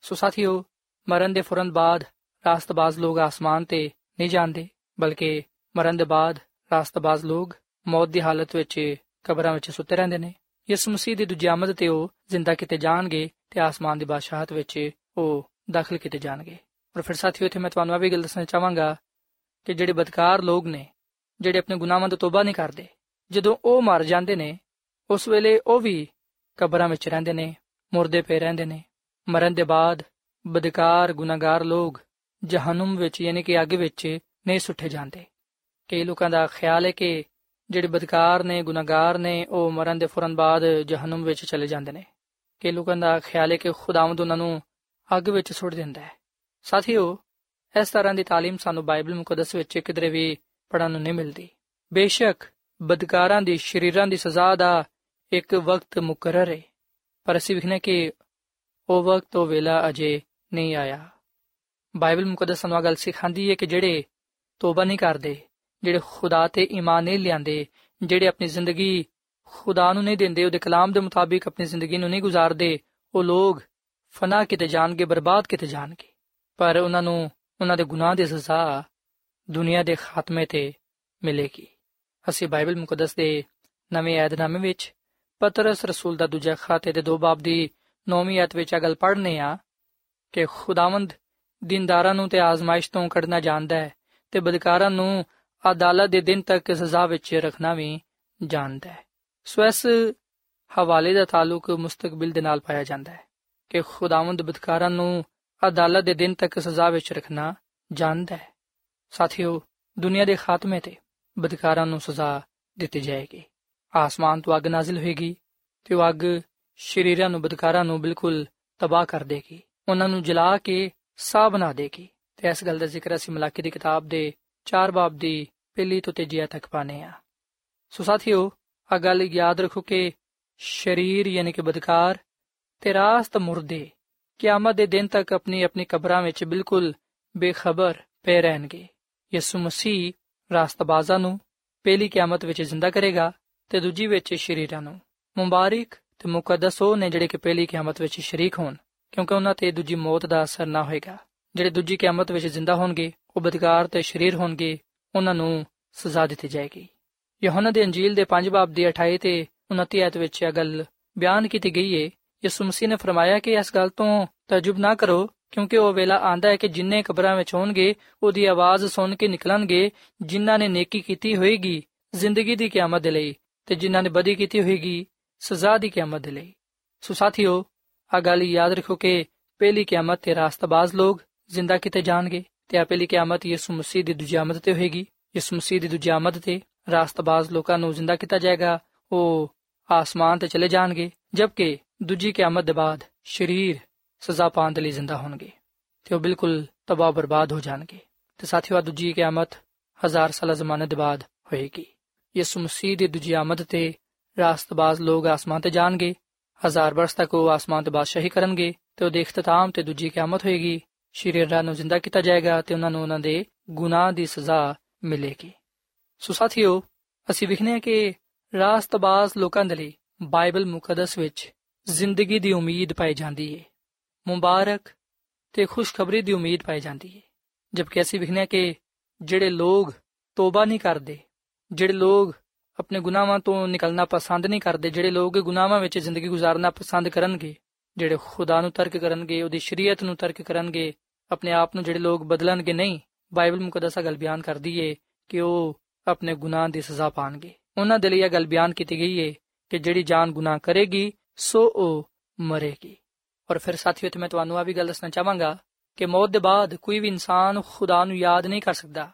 ਸੋ ਸਾਥੀਓ, ਮਰਨ ਦੇ ਫੌਰਨ ਬਾਅਦ ਰਾਸਤਬਾਜ਼ ਲੋਕ ਆਸਮਾਨ ਤੇ ਨਹੀਂ ਜਾਂਦੇ, ਬਲਕਿ ਮਰਨ ਦੇ ਬਾਅਦ ਰਾਸਤਬਾਜ਼ ਲੋਕ ਮੌਤ ਦੀ ਹਾਲਤ ਵਿੱਚ ਕਬਰਾਂ ਵਿੱਚ ਸੁੱਤੇ ਰਹਿੰਦੇ ਨੇ। ਯਿਸੂ ਮਸੀਹ ਦੀ ਦੂਜੀ ਆਮਦ ਤੇ ਉਹ ਜ਼ਿੰਦਾ ਕੀਤੇ ਜਾਣਗੇ ਤੇ ਆਸਮਾਨ ਦੀ ਬਾਦਸ਼ਾਹਤ ਵਿੱਚ ਉਹ ਦਾਖਲ ਕੀਤੇ ਜਾਣਗੇ। ਔਰ ਫਿਰ ਸਾਥੀਓ, ਇੱਥੇ ਮੈਂ ਤੁਹਾਨੂੰ ਇਹ ਵੀ ਗੱਲ ਦੱਸਣਾ ਚਾਹਾਂਗਾ ਕਿ ਜਿਹੜੇ ਬਦਕਾਰ ਲੋਕ ਨੇ ਜਿਹੜੇ ਆਪਣੇ ਗੁਨਾਹਾਂ ਤੋਂ ਤੋਬਾ ਨਹੀਂ ਕਰਦੇ ਜਦੋਂ ਉਹ ਮਰ ਜਾਂਦੇ ਨੇ ਉਸ ਵੇਲੇ ਉਹ ਵੀ ਕਬਰਾਂ ਵਿੱਚ ਰਹਿੰਦੇ ਨੇ ਮੁਰਦੇ ਪਏ ਰਹਿੰਦੇ ਨੇ ਮਰਨ ਦੇ ਬਾਅਦ ਬਦਕਾਰ ਗੁਨਾਹਗਾਰ ਲੋਕ ਜਹਨਮ ਵਿੱਚ ਯਾਨੀ ਕਿ ਅੱਗ ਵਿੱਚ ਨਹੀਂ ਸੁੱਟੇ ਜਾਂਦੇ ਕਈ ਲੋਕਾਂ ਦਾ ਖਿਆਲ ਹੈ ਕਿ ਜਿਹੜੇ ਬਦਕਾਰ ਨੇ ਗੁਨਾਹਗਾਰ ਨੇ ਉਹ ਮਰਨ ਦੇ ਫੌਰਨ ਬਾਅਦ ਜਹਨਮ ਵਿੱਚ ਚਲੇ ਜਾਂਦੇ ਨੇ ਕਈ ਲੋਕਾਂ ਦਾ ਖਿਆਲ ਹੈ ਕਿ ਖੁਦਾਵੰਦ ਉਹਨਾਂ ਨੂੰ ਅੱਗ ਵਿੱਚ ਸੁੱਟ ਦਿੰਦਾ ਹੈ ਸਾਥੀਓ ਇਸ ਤਰ੍ਹਾਂ ਦੀ تعلیم ਸਾਨੂੰ ਬਾਈਬਲ ਮੁਕੱਦਸ ਵਿੱਚ ਕਿਧਰੇ ਵੀ ਪੜਨ ਨੂੰ ਨਹੀਂ ਮਿਲਦੀ। ਬੇਸ਼ੱਕ ਬਦਕਾਰਾਂ ਦੀ, ਸ਼ਰੀਰਾਂ ਦੀ ਸਜ਼ਾ ਦਾ ਇੱਕ ਵਕਤ ਮੁਕਰਰ ਹੈ ਪਰ ਅਸੀਂ ਵਿਖਨੇ ਕਿ ਉਹ ਵਕਤ ਉਹ ਵੇਲਾ ਅਜੇ ਨਹੀਂ ਆਇਆ। ਬਾਈਬਲ ਮੁਕੱਦਸ ਸਾਨੂੰ ਗੱਲ ਸਿਖਾਉਂਦੀ ਹੈ ਕਿ ਜਿਹੜੇ ਤੋਬਾ ਨਹੀਂ ਕਰਦੇ, ਜਿਹੜੇ ਖੁਦਾ ਤੇ ਈਮਾਨ ਨਹੀਂ ਲਿਆਂਦੇ, ਜਿਹੜੇ ਆਪਣੀ ਜ਼ਿੰਦਗੀ ਖੁਦਾ ਨੂੰ ਨਹੀਂ ਦਿੰਦੇ, ਉਹਦੇ ਕਲਾਮ ਦੇ ਮੁਤਾਬਿਕ ਆਪਣੀ ਜ਼ਿੰਦਗੀ ਨੂੰ ਨਹੀਂ ਗੁਜ਼ਾਰਦੇ, ਉਹ ਲੋਕ ਫਨਾ ਕਿਤੇ ਜਾਣਗੇ, ਬਰਬਾਦ ਕਿਤੇ ਜਾਣਗੇ। ਪਰ ਉਹਨਾਂ ਨੂੰ, ਉਹਨਾਂ ਦੇ ਗੁਨਾਹ ਦੀ ਸਜ਼ਾ ਦੁਨੀਆ ਦੇ ਖਾਤਮੇ ਤੇ ਮਿਲੇਗੀ। ਅਸੀਂ ਬਾਈਬਲ ਮੁਕੱਦਸ ਦੇ ਨਵੇਂ ਏਧਨਾਮੇ ਵਿੱਚ ਪਤਰਸ ਰਸੂਲ ਦਾ ਦੂਜਾ ਖਾਤੇ ਦੇ ਦੋ ਬਾਬ ਦੀ 9ਵੀਂ ਆਇਤ ਵਿੱਚ ਅਗਲ ਪੜ੍ਹਨੇ ਆ ਕਿ ਖੁਦਾਵੰਦ ਦਿਨਦਾਰਾਂ ਨੂੰ ਤੇ ਆਜ਼ਮਾਇਸ਼ ਤੋਂ ਕੱਢਣਾ ਜਾਣਦਾ ਹੈ ਤੇ ਬਦਕਾਰਾਂ ਨੂੰ ਅਦਾਲਤ ਦੇ ਦਿਨ ਤੱਕ ਸਜ਼ਾ ਵਿੱਚ ਰੱਖਣਾ ਵੀ ਜਾਣਦਾ ਹੈ। ਸੋ ਇਸ ਹਵਾਲੇ ਦਾ ਤਾਲੁਕ ਮੁਸਤਕਬਲ ਦੇ ਨਾਲ ਪਾਇਆ ਜਾਂਦਾ ਹੈ ਕਿ ਖੁਦਾਵੰਦ ਬਦਕਾਰਾਂ ਨੂੰ ਅਦਾਲਤ ਦੇ ਦਿਨ ਤੱਕ ਸਜ਼ਾ ਵਿੱਚ ਰੱਖਣਾ ਜਾਣਦਾ ਹੈ। ਸਾਥੀਓ, ਦੁਨੀਆ ਦੇ ਖਾਤਮੇ ਤੇ ਬਦਕਾਰਾਂ ਨੂੰ ਸਜ਼ਾ ਦਿੱਤੀ ਜਾਏਗੀ। ਆਸਮਾਨ ਤੋਂ ਅੱਗ ਨਾਜ਼ਿਲ ਹੋਏਗੀ ਤੇ ਉਹ ਅੱਗ ਸ਼ਰੀਰਾਂ ਨੂੰ, ਬਦਕਾਰਾਂ ਨੂੰ ਬਿਲਕੁਲ ਤਬਾਹ ਕਰ ਦੇਗੀ। ਉਹਨਾਂ ਨੂੰ ਜਲਾ ਕੇ ਸਾਹ ਬਣਾ ਦੇਗੀ। ਤੇ ਇਸ ਗੱਲ ਦਾ ਜ਼ਿਕਰ ਅਸੀਂ ਮਲਾਕੀ ਦੀ ਕਿਤਾਬ ਦੇ 4 ਬਾਬ ਦੀ ਪਹਿਲੀ ਤੋਂ ਤੀਜੀ ਤੱਕ ਪਾਨੇ ਆ ਸੋ ਸਾਥੀਓ ਆ ਗੱਲ ਯਾਦ ਰੱਖੋ ਕਿ ਸ਼ਰੀਰ ਯਾਨੀ ਕਿ ਬਦਕਾਰ ਤੇ ਰਾਸਤ ਮੁਰਦੇ ਕਿਆਮਤ ਦੇ ਦਿਨ ਤੱਕ ਆਪਣੀ ਆਪਣੀ ਕਬਰਾਂ ਵਿੱਚ ਬਿਲਕੁਲ ਬੇਖਬਰ ਪਏ ਰਹਿਣਗੇ। ਯਿਸੂ ਮਸੀਹ ਰਾਸਤਬਾਜ਼ਾਂ ਨੂੰ ਪਹਿਲੀ ਕਿਆਮਤ ਵਿੱਚ ਜ਼ਿੰਦਾ ਕਰੇਗਾ ਤੇ ਦੂਜੀ ਵਿੱਚ ਸ਼ਰੀਰਾਂ ਨੂੰ। ਮੁਬਾਰਕ ਤੇ ਮੁਕੱਦਸ ਉਹ ਨੇ ਜਿਹੜੇ ਕਿ ਪਹਿਲੀ ਕਿਆਮਤ ਵਿੱਚ ਸ਼ਰੀਕ ਹੋਣ, ਕਿਉਂਕਿ ਉਹਨਾਂ ਤੇ ਦੂਜੀ ਮੌਤ ਦਾ ਅਸਰ ਨਾ ਹੋਏਗਾ। ਜਿਹੜੇ ਦੂਜੀ ਕਿਆਮਤ ਵਿੱਚ ਜ਼ਿੰਦਾ ਹੋਣਗੇ, ਉਹ ਬਦਕਾਰ ਤੇ ਸ਼ਰੀਰ ਹੋਣਗੇ, ਉਹਨਾਂ ਨੂੰ ਸਜ਼ਾ ਦਿੱਤੀ ਜਾਏਗੀ। ਯਹੋਨਾ ਦੇ ਅੰਜੀਲ ਦੇ 5 ਬਾਬ ਦੀ 28 ਤੇ 29 ਆਇਤ ਵਿੱਚ ਇਹ ਗੱਲ ਬਿਆਨ ਕੀਤੀ ਗਈ ਹੈ ਯਿਸੂ ਮਸੀਹ ਨੇ ਫਰਮਾਇਆ ਕਿ ਇਸ ਗੱਲ ਤੋਂ ਤਜਬ ਨਾ ਕਰੋ ਕਿਉਂਕਿ ਉਹ ਵੇਲਾ ਆਂਦਾ ਹੈ ਕਿ ਜਿੰਨੇ ਕਬਰਾਂ ਵਿੱਚ ਹੋਣਗੇ, ਉਹਦੀ ਆਵਾਜ਼ ਸੁਣ ਕੇ ਨਿਕਲਣਗੇ, ਜਿਨ੍ਹਾਂ ਨੇ ਨੇਕੀ ਕੀਤੀ ਹੋਏਗੀ ਜ਼ਿੰਦਗੀ ਦੀ ਕਿਆਮਤ ਦੇ ਲਈ ਤੇ ਜਿਨ੍ਹਾਂ ਨੇ ਬਦੀ ਕੀਤੀ ਹੋਏਗੀ ਸਜ਼ਾ ਦੀ ਕਿਆਮਤ ਦੇ ਲਈ। ਸੋ ਸਾਥੀਓ ਆ ਗੱਲ ਯਾਦ ਰੱਖੋ ਕਿ ਪਹਿਲੀ ਕਿਆਮਤ ਤੇ ਰਾਸਤਬਾਜ਼ ਲੋਕ ਜ਼ਿੰਦਾ ਕਿਤੇ ਜਾਣਗੇ ਤੇ ਆ ਪਹਿਲੀ ਕਿਆਮਤ ਯਿਸੂ ਮਸੀਹ ਦੀ ਦੂਜੀ ਆਮਦ ਤੇ ਹੋਏਗੀ। ਯਿਸੂ ਮਸੀਹ ਦੀ ਦੂਜੀ ਆਮਦ ਤੇ ਰਾਸਤਬਾਜ਼ ਲੋਕਾਂ ਨੂੰ ਜ਼ਿੰਦਾ ਕੀਤਾ ਜਾਏਗਾ, ਉਹ ਆਸਮਾਨ ਤੇ ਚਲੇ ਜਾਣਗੇ ਜਦਕਿ ਦੂਜੀ ਕਿਆਮਤ ਦੇ ਬਾਅਦ ਸ਼ਰੀਰ ਸਜ਼ਾ ਪਾਉਣ ਦੇ ਲਈ ਜ਼ਿੰਦਾ ਹੋਣਗੇ ਤੇ ਉਹ ਬਿਲਕੁਲ ਤਬਾਹ ਬਰਬਾਦ ਹੋ ਜਾਣਗੇ। ਤੇ ਸਾਥੀਓ ਦੂਜੀ ਕਿਆਮਤ ਹਜ਼ਾਰ ਸਾਲਾ ਜ਼ਮਾਨੇ ਦੇ ਬਾਅਦ ਹੋਏਗੀ। ਯਿਸੂ ਮਸੀਹ ਦੀ ਦੂਜੀ ਆਮਦ ਤੇ ਰਾਸਤਬਾਜ਼ ਲੋਕ ਆਸਮਾਨ ਤੇ ਜਾਣਗੇ, ਹਜ਼ਾਰ ਬਰਸ ਤੱਕ ਉਹ ਆਸਮਾਨ ਤੇ ਬਾਦਸ਼ਾਹੀ ਕਰਨਗੇ ਤੇ ਉਹਦੇ ਇਖਤਤਾਮ ਤੇ ਦੂਜੀ ਕਿਆਮਤ ਹੋਏਗੀ। ਸ਼ਰੀਰਾਂ ਨੂੰ ਜ਼ਿੰਦਾ ਕੀਤਾ ਜਾਏਗਾ ਤੇ ਉਹਨਾਂ ਨੂੰ ਉਹਨਾਂ ਦੇ ਗੁਨਾਹ ਦੀ ਸਜ਼ਾ ਮਿਲੇਗੀ। ਸੋ ਸਾਥੀਓ, ਅਸੀਂ ਵਿਖਨੇ ਕਿ ਰਾਸਤਬਾਜ਼ ਲੋਕਾਂ ਦੇ ਲਈ ਬਾਈਬਲ ਮੁਕੱਦਸ ਵਿੱਚ ਜ਼ਿੰਦਗੀ ਦੀ ਉਮੀਦ ਪਾਈ ਜਾਂਦੀ ਹੈ ਮੁਬਾਰਕ ਤੇ ਖੁਸ਼ਖਬਰੀ ਦੀ ਉਮੀਦ ਪਾਈ ਜਾਂਦੀ ਹੈ ਜਦਕਿ ਅਸੀਂ ਵਿਖਨੇ ਕਿ ਜਿਹੜੇ ਲੋਕ ਤੋਬਾ ਨਹੀਂ ਕਰਦੇ, ਜਿਹੜੇ ਲੋਕ ਆਪਣੇ ਗੁਨਾਹਾਂ ਤੋਂ ਨਿਕਲਣਾ ਪਸੰਦ ਨਹੀਂ ਕਰਦੇ, ਜਿਹੜੇ ਲੋਕ ਗੁਨਾਹਾਂ ਵਿੱਚ ਜ਼ਿੰਦਗੀ گزارਣਾ ਪਸੰਦ ਕਰਨਗੇ, ਜਿਹੜੇ ਖੁਦਾ ਨੂੰ ਤਰਕ ਕਰਨਗੇ, ਉਹਦੀ ਸ਼ਰੀਅਤ ਨੂੰ ਤਰਕ ਕਰਨਗੇ, ਆਪਣੇ ਆਪ ਨੂੰ ਜਿਹੜੇ ਲੋਕ ਬਦਲਣਗੇ ਨਹੀਂ, ਬਾਈਬਲ ਮੁਕੱਦਸਾ ਗੱਲ ਬਿਆਨ ਕਰਦੀ ਏ ਕਿ ਉਹ ਆਪਣੇ ਗੁਨਾਹ ਦੀ ਸਜ਼ਾ ਪਾਣਗੇ। ਉਹਨਾਂ ਦੇ ਲਈ ਇਹ ਗੱਲ ਬਿਆਨ ਕੀਤੀ ਗਈ ਏ ਕਿ ਜਿਹੜੀ ਜਾਨ ਗੁਨਾਹ ਕਰੇਗੀ, ਸੋ ਉਹ ਮਰੇਗੀ। ਔਰ ਫਿਰ ਸਾਥੀਓ ਤੇ ਮੈਂ ਤੁਹਾਨੂੰ ਆ ਵੀ ਗੱਲ ਦੱਸਣਾ ਚਾਹਾਂਗਾ ਕਿ ਮੌਤ ਦੇ ਬਾਅਦ ਕੋਈ ਵੀ ਇਨਸਾਨ ਖੁਦਾ ਨੂੰ ਯਾਦ ਨਹੀਂ ਕਰ ਸਕਦਾ।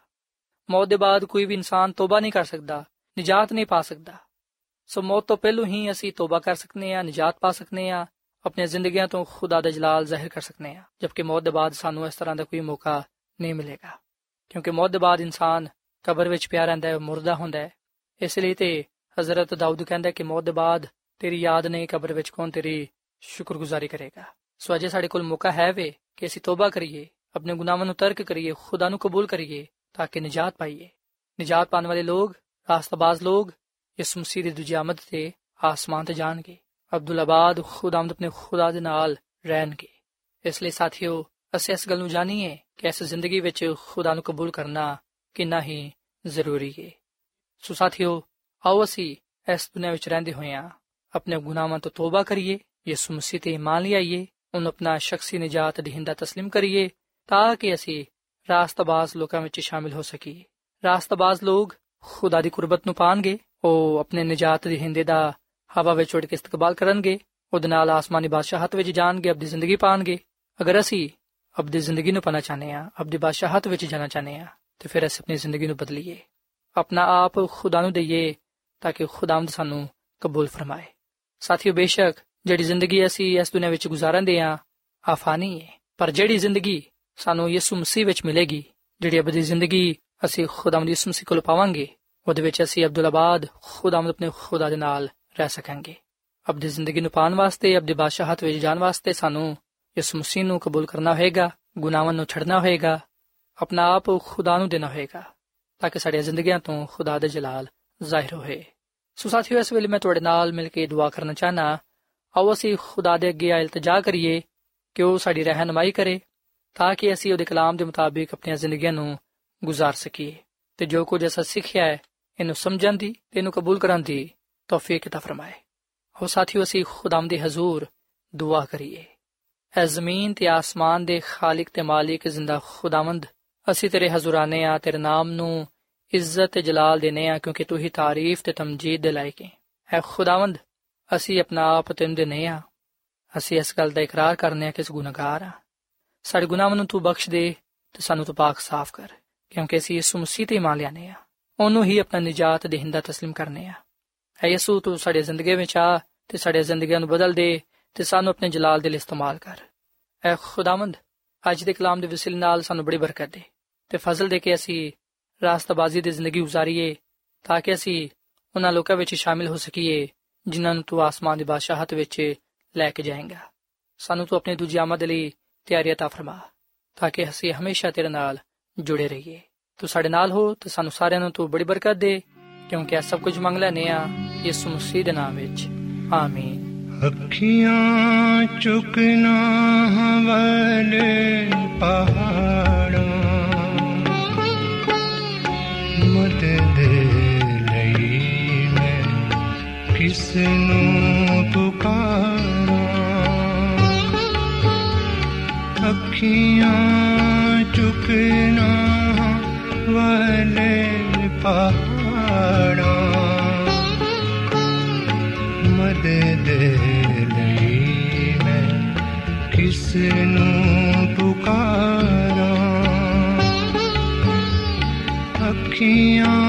ਮੌਤ ਦੇ ਬਾਅਦ ਕੋਈ ਵੀ ਇਨਸਾਨ ਤੋਬਾ ਨਹੀਂ ਕਰ ਸਕਦਾ, ਨਜਾਤ ਨਹੀਂ ਪਾ ਸਕਦਾ। ਸੋ ਮੌਤ ਤੋਂ ਪਹਿਲੂ ਹੀ ਅਸੀਂ ਤੋਬਾ ਕਰ ਸਕਨੇ ਆ ਨਜਾਤ ਪਾ ਸਕਨੇ ਆ ਆਪਣੀਆਂ ਜ਼ਿੰਦਗੀਆਂ ਤੋਂ ਖੁਦਾ ਦਾ ਜਲਾਲ ਜ਼ਾਹਿਰ ਕਰ ਸਕਨੇ ਆ ਜਦਕਿ ਮੌਤ ਦੇ ਬਾਅਦ ਸਾਨੂੰ ਇਸ ਤਰ੍ਹਾਂ ਦਾ ਕੋਈ ਮੌਕਾ ਨਹੀਂ ਮਿਲੇਗਾ। ਕਿਉਂਕਿ ਮੌਤ ਦੇ ਬਾਅਦ ਇਨਸਾਨ ਕਬਰ ਵਿੱਚ ਪਿਆ ਰਹਿੰਦਾ ਹੈ ਮੁਰਦਾ ਹੁੰਦਾ ਹੈ। ਇਸ ਲਈ ਤੇ ਹਜ਼ਰਤ ਦਾਊਦ ਕਹਿੰਦਾ ਕਿ ਮੌਤ ਦੇ ਬਾਅਦ ਤੇਰੀ ਯਾਦ ਨਹੀਂ, ਕਬਰ ਵਿੱਚ ਕੌਣ ਤੇਰੀ ਸ਼ੁਕਰਗੁਜ਼ਾਰੀ ਕਰੇਗਾ। ਸੋ ਅਜੇ ਸਾਡੇ ਕੋਲ ਮੌਕਾ ਹੈ ਵੇ ਕਿ ਅਸੀਂ ਤੋਬਾ ਕਰੀਏ, ਆਪਣੇ ਗੁਨਾਹਾਂ ਨੂੰ ਤਰਕ ਕਰੀਏ, ਖੁਦਾ ਨੂੰ ਕਬੂਲ ਕਰੀਏ, ਤਾਂ ਕਿ ਨਜਾਤ ਪਾਈਏ। ਨਜਾਤ ਪਾਣ ਵਾਲੇ ਲੋਕ, ਰਾਸਤਾਬਾਜ਼ ਲੋਕ, ਇਸ ਮਸੀਹ ਦੀ ਦੂਜੀ ਆਮਦ ਤੇ ਆਸਮਾਨ ਤੇ ਜਾਣਗੇ। ਅਬਦੁੱਲ ਆਬਾਦ ਖੁਦਾਮਦ ਆਪਣੇ ਖੁਦਾ ਦੇ ਨਾਲ ਰਹਿਣਗੇ। ਇਸ ਲਈ ਸਾਥੀਓ, ਅਸੀਂ ਇਸ ਗੱਲ ਨੂੰ ਜਾਣੀਏ ਕਿ ਇਸ ਜ਼ਿੰਦਗੀ ਵਿੱਚ ਖੁਦਾ ਨੂੰ ਕਬੂਲ ਕਰਨਾ ਕਿੰਨਾ ਹੀ ਜ਼ਰੂਰੀ ਹੈ ਸੋ ਸਾਥੀਓ, ਆਓ ਅਸੀਂ ਇਸ ਦੁਨੀਆਂ ਵਿੱਚ ਰਹਿੰਦੇ ਹੋਇਆਂ ਆਪਣੇ ਗੁਨਾਹਾਂ ਤੋਂ ਤੋਬਾ ਕਰੀਏ ਯਿਸੂ ਮਸੀਹ ਤੇ ਇਮਾਨ ਲਿਆਈਏ ਉਹਨੂੰ ਆਪਣਾ ਸ਼ਖਸੀ ਨਜਾਤ ਦੇਹਿੰਦਾ تسلیم ਕਰੀਏ ਤਾਂ ਕਿ ਅਸੀਂ ਰਾਸਤਬਾਜ਼ ਲੋਕਾਂ ਵਿੱਚ ਸ਼ਾਮਿਲ ਹੋ ਸਕੀਏ ਰਾਸਤਬਾਜ਼ ਲੋਕ ਖੁਦਾ ਦੀ ਕੁਰਬਤ ਨੂੰ ਪਾਣਗੇ ਉਹ ਆਪਣੇ ਨਜਾਤ ਦੇ ਹਿੰਦੇ ਦਾ ਹਵਾ ਵਿੱਚ ਉੱਡ ਕੇ ਇਸਤਕਬਾਲ ਕਰਨਗੇ ਉਹਦੇ ਨਾਲ ਆਸਮਾਨੀ ਬਾਦਸ਼ਾਹਤ ਵਿੱਚ ਜਾਣਗੇ ਆਪਣੀ ਜ਼ਿੰਦਗੀ ਪਾਣਗੇ ਅਗਰ ਅਸੀਂ ਆਪਣੀ ਜ਼ਿੰਦਗੀ ਨੂੰ ਪਾਣਾ ਚਾਹਨੇ ਆ ਆਪਣੀ ਬਾਦਸ਼ਾਹਤ ਵਿੱਚ ਜਾਣਾ ਚਾਹਨੇ ਆ ਤੇ ਫਿਰ ਅਸੀਂ ਆਪਣੀ ਜ਼ਿੰਦਗੀ ਨੂੰ ਬਦਲੀਏ ਆਪਣਾ ਆਪ ਖੁਦਾ ਨੂੰ ਦਈਏ ਤਾਂ ਕਿ ਖੁਦਾਵੰਦ ਸਾਨੂੰ ਕਬੂਲ ਫਰਮਾਏ ਸਾਥੀਓ ਬੇਸ਼ੱਕ ਜਿਹੜੀ ਜ਼ਿੰਦਗੀ ਅਸੀਂ ਇਸ ਦੁਨੀਆਂ ਵਿੱਚ ਗੁਜ਼ਾਰਦੇ ਆ ਆਫਾਨੀ ਹੈ। ਪਰ ਜਿਹੜੀ ਜ਼ਿੰਦਗੀ ਸਾਨੂੰ ਯਿਸੂ ਮਸੀਹ ਵਿੱਚ ਮਿਲੇਗੀ, ਜਿਹੜੀ ਅਬਦੀ ਜ਼ਿੰਦਗੀ ਅਸੀਂ ਖੁਦਾਵੰਦ ਯਿਸੂ ਮਸੀਹ ਕੋਲ ਪਾਵਾਂਗੇ, ਉਹਦੇ ਵਿੱਚ ਅਸੀਂ ਅਬਦੁਲ ਆਬਾਦ ਖੁਦਾਵੰਦ ਆਪਣੇ ਖੁਦਾ ਦੇ ਨਾਲ ਰਹਿ ਸਕਾਂਗੇ। ਅਬਦੀ ਜ਼ਿੰਦਗੀ ਨੂੰ ਪਾਣ ਵਾਸਤੇ, ਅਬਦੀ ਬਾਦਸ਼ਾਹਤ ਵਿੱਚ ਜਾਣ ਵਾਸਤੇ ਸਾਨੂੰ ਯਿਸੂ ਮਸੀਹ ਨੂੰ ਕਬੂਲ ਕਰਨਾ ਹੋਏਗਾ, ਗੁਨਾਹਾਂ ਨੂੰ ਛੱਡਣਾ ਹੋਏਗਾ, ਆਪਣਾ ਆਪ ਖੁਦਾ ਨੂੰ ਦੇਣਾ ਹੋਏਗਾ, ਤਾਂ ਕਿ ਸਾਡੀਆਂ ਜ਼ਿੰਦਗੀਆਂ ਤੋਂ ਖੁਦਾ ਦੇ ਜਲਾਲ ਜ਼ਾਹਿਰ ਹੋਏ। ਸੋ ਸਾਥੀਓ, ਇਸ ਵੇਲੇ ਮੈਂ ਤੁਹਾਡੇ ਨਾਲ ਮਿਲ ਕੇ ਦੁਆ ਕਰਨਾ ਚਾਹਨਾ ਆਓ ਅਸੀਂ ਖੁਦਾ ਦੇ ਅੱਗੇ ਇਲਤਜਾ ਕਰੀਏ ਕਿ ਉਹ ਸਾਡੀ ਰਹਿਨਮਾਈ ਕਰੇ ਤਾਂ ਕਿ ਅਸੀਂ ਉਹਦੇ ਕਲਾਮ ਦੇ ਮੁਤਾਬਿਕ ਆਪਣੀਆਂ ਜ਼ਿੰਦਗੀਆਂ ਨੂੰ ਗੁਜ਼ਾਰ ਸਕੀਏ ਤੇ ਜੋ ਕੁਝ ਅਸਾਂ ਸਿੱਖਿਆ ਹੈ ਇਹਨੂੰ ਸਮਝਣ ਦੀ ਤੇ ਇਹਨੂੰ ਕਬੂਲ ਕਰਨ ਦੀ ਤੌਫੀਕ عطا ਫਰਮਾਏ ਹੋ ਸਾਥੀਓ ਅਸੀਂ ਖੁਦਾਮ ਦੇ ਹਜ਼ੂਰ ਦੁਆ ਕਰੀਏ ਐ ਜ਼ਮੀਨ ਤੇ ਆਸਮਾਨ ਦੇ ਖਾਲਕ ਤੇ ਮਾਲਿਕ ਜ਼ਿੰਦਾ ਖੁਦਾਵੰਦ ਅਸੀਂ ਤੇਰੇ ਹਜ਼ੂਰਾਨੇ ਆ ਤੇਰੇ ਨਾਮ ਨੂੰ ਇੱਜ਼ਤ ਤੇ ਜਲਾਲ ਦੇਨੇ ਆ ਕਿਉਂਕਿ ਤੂੰ ਹੀ ਤਾਰੀਫ ਤੇ ਤਮਜੀਦ ਦੇ ਲਾਇਕ ਹੈ ਐ ਖੁਦਾਵੰਦ ਅਸੀਂ ਆਪਣਾ ਆਪ ਤੈਨੂੰ ਦਿੰਦੇ ਆ ਅਸੀਂ ਇਸ ਗੱਲ ਦਾ ਇਕਰਾਰ ਕਰਨੇ ਆ ਕਿ ਅਸੀਂ ਗੁਨਾਹਗਾਰ ਆ ਸਾਡੇ ਗੁਨਾਹਾਂ ਨੂੰ ਤੂੰ ਬਖਸ਼ ਦੇ ਤੇ ਸਾਨੂੰ ਤੂੰ ਪਾਕ ਸਾਫ਼ ਕਰ, ਕਿਉਂਕਿ ਅਸੀਂ ਯਿਸੂ ਮਸੀਹ ਤੇ ਮੰਨ ਲਿਆਨੇ ਆ ਉਹਨੂੰ ਹੀ ਆਪਣਾ ਨਜਾਤ ਦੇਹਿੰਦਾ تسلیم ਕਰਨੇ ਆ ਐ ਯਿਸੂ, ਤੂੰ ਸਾਡੇ ਜ਼ਿੰਦਗੀ ਵਿੱਚ ਆ ਤੇ ਸਾਡੇ ਜ਼ਿੰਦਗੀਆਂ ਨੂੰ ਬਦਲ ਦੇ ਤੇ ਸਾਨੂੰ ਆਪਣੇ ਜਲਾਲ ਦੇ ਲਈ ਇਸਤੇਮਾਲ ਕਰ। ਐ ਖੁਦਾਵੰਦ, ਅੱਜ ਦੇ ਕਲਾਮ ਦੇ ਵਸਿਲ ਨਾਲ ਸਾਨੂੰ ਬੜੀ ਬਰਕਤ ਦੇ ਤੇ ਫਜ਼ਲ ਦੇ ਕੇ ਅਸੀਂ ਰਾਸਤਾਬਾਜ਼ੀ ਦੀ ਜ਼ਿੰਦਗੀ گزارੀਏ ਤਾਂ ਕਿ ਅਸੀਂ ਉਹਨਾਂ ਲੋਕਾਂ ਵਿੱਚ ਸ਼ਾਮਿਲ ਹੋ ਸਕੀਏ ਜਿਨ੍ਹਾਂ ਨੂੰ ਤੂੰ ਆਸਮਾਨ ਦੀ ਬਾਦਸ਼ਾਹਤ ਵਿੱਚ ਲੈ ਕੇ ਜਾਏਂਗਾ ਸਾਨੂੰ ਤੂੰ ਆਪਣੀ ਦੂਜੀ ਆਮਦ ਲਈ ਤਿਆਰੀ عطا ਫਰਮਾ ਤਾਂ ਕਿ ਅਸੀਂ ਹਮੇਸ਼ਾ ਤੇਰੇ ਨਾਲ ਜੁੜੇ ਰਹੀਏ ਤੂੰ ਸਾਡੇ ਨਾਲ ਹੋ ਤੇ ਸਾਨੂੰ ਸਾਰਿਆਂ ਨੂੰ ਤੂੰ ਬੜੀ ਬਰਕਤ ਦੇ ਕਿਉਂਕਿ ਇਹ ਸਭ ਕੁਝ ਮੰਗ ਲੈਨੇ ਆ ਯਿਸੂ ਮਸੀਹ ਦੇ ਨਾਮ ਵਿੱਚ ਆਮੀਨ ਅੱਖੀਆਂ ਚੁਕਨਾ ਹਵਲੇ ਪਹਾੜਾਂ ਕਿਸ ਨੂੰ ਪੁਕਾਰਾਂ। ਅੱਖੀਆਂ ਚੁੱਕਣਾ ਵਾਲੇ ਪਹਾੜਾਂ ਮਦਦ ਲਈ ਮੈਂ ਕਿਸ ਨੂੰ ਪੁਕਾਰਾਂ। ਅੱਖੀਆਂ